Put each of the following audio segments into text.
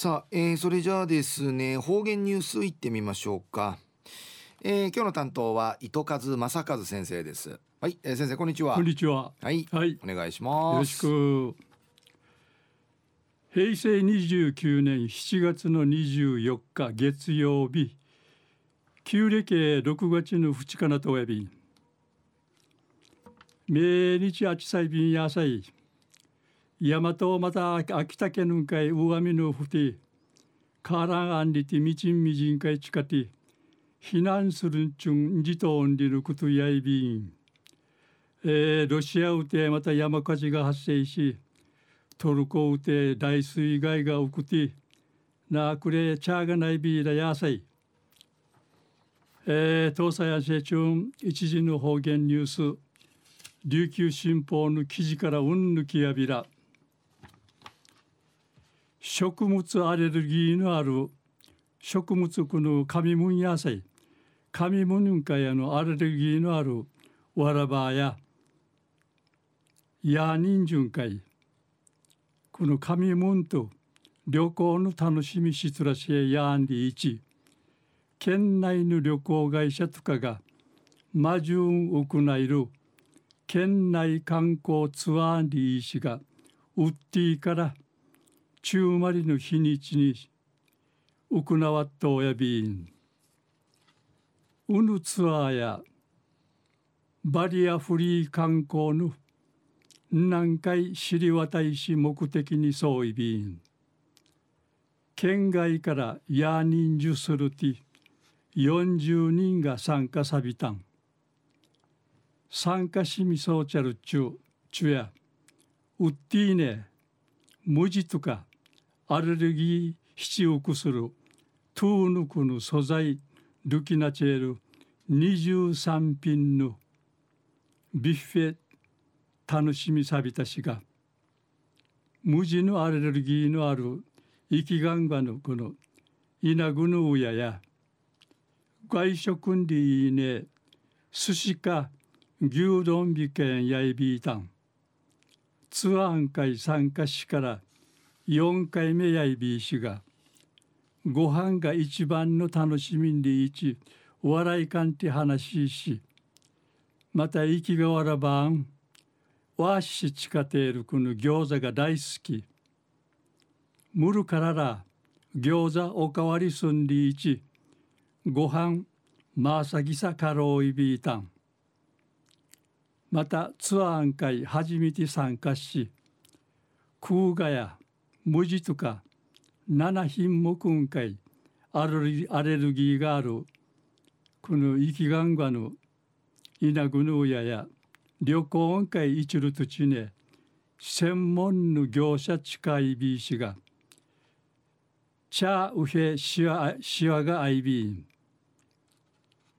さあ、えー、それじゃあですね方言ニュースいってみましょうか、えー、今日の担当は糸数正和先生です。はい、えー、先生こんにちは。こんにちは。はい、はい、お願いします。よろしく。平成29年7月の24日月曜日旧暦6月の2日なとおやび。明日あちさいびんやさい大和また秋田県のかい上見のふてからんあんりてみちんみじんかいちかて避難するんちゅんじとんりることやいびん、えー、ロシアうてまた山火事が発生しトルコうて大水害が起くてなあくれちゃがないびらやさいえー、東西安市中一時の方言ニュース。琉球新報の記事からうんぬきやびら。食物アレルギーのある食物この紙むん野菜紙むんかやのアレルギーのあるわらばややにんじゅんかいこの紙むんと旅行の楽しみしつらしえやんりいち県内の旅行会社とかが魔順行いる県内観光ツアーにいしがウッディから中まりの日にちに行わっとおやびん。うぬツアーやバリアフリー観光の何回知り渡いし目的にそういびん。県外からヤーニンジュするて40人が参加さびたん。参加しみそうちゃるちゅうちゅやうってぃね無事とか。アレルギー必要くするトゥーヌクの素材ルキナチェル23品のビッフェ楽しみさびたしが無地のアレルギーのある生きがんばのこの稲ぐのうや外食んでいいね寿司か牛丼美券やいびいたんツアー会参加しから4回目やいびいしがご飯が一番の楽しみんでいち笑いかんて話しまた生きがわらばんわしちかているこの餃子が大好き。むるからら餃子おかわりすんでいちご飯まさぎさかろういびいたん。またツアーン会初めて参加し空ガや無地とか7品目んかいアレルギーがある。この生きがんがの稲ぐぬやや旅行んかい一るとちね専門の業者近いビーシが茶うへしわしわがあいびん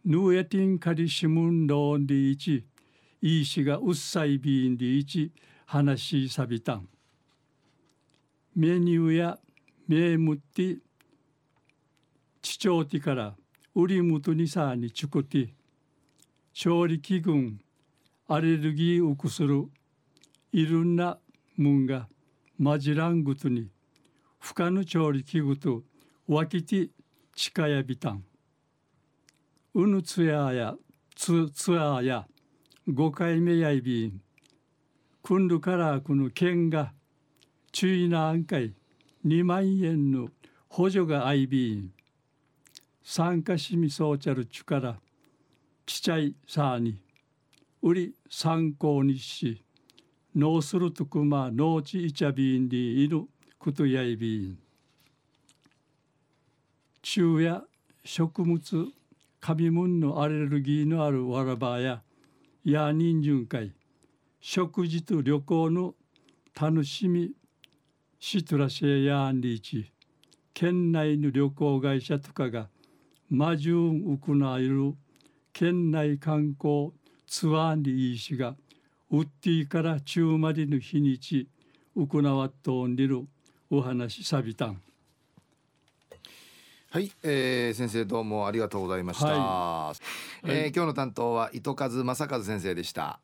ぬえてんかりしむんどんでいちいいしがうっさいびんでいち話しさびたん。メニューやメームって地長ティからウリムトニサーにチュクティ調理器具アレルギーをくするいろんなもんがマジラングトに不可の調理器具とわきて近やびたん。うぬつややつつやや5回目やいびん。くんるからこの剣が注意な案会。2万円の補助が相び参加しみそうちゃる力。ちちゃいさあに。売り参考にしノースルトクマノーチイチャビンディイヌクやいびん昼夜食物紙物のアレルギーのあるわらばや。や人巡会。食事と旅行の楽しみシトラシェヤーンリーチ県内の旅行会社とかがマジュンウクナイル県内観光ツアーにいいしがウッディから中までの日にちウクナワットンリルお話さびたん。はい、えー、先生どうもありがとうございました、はい、えー、今日の担当は糸数正和先生でした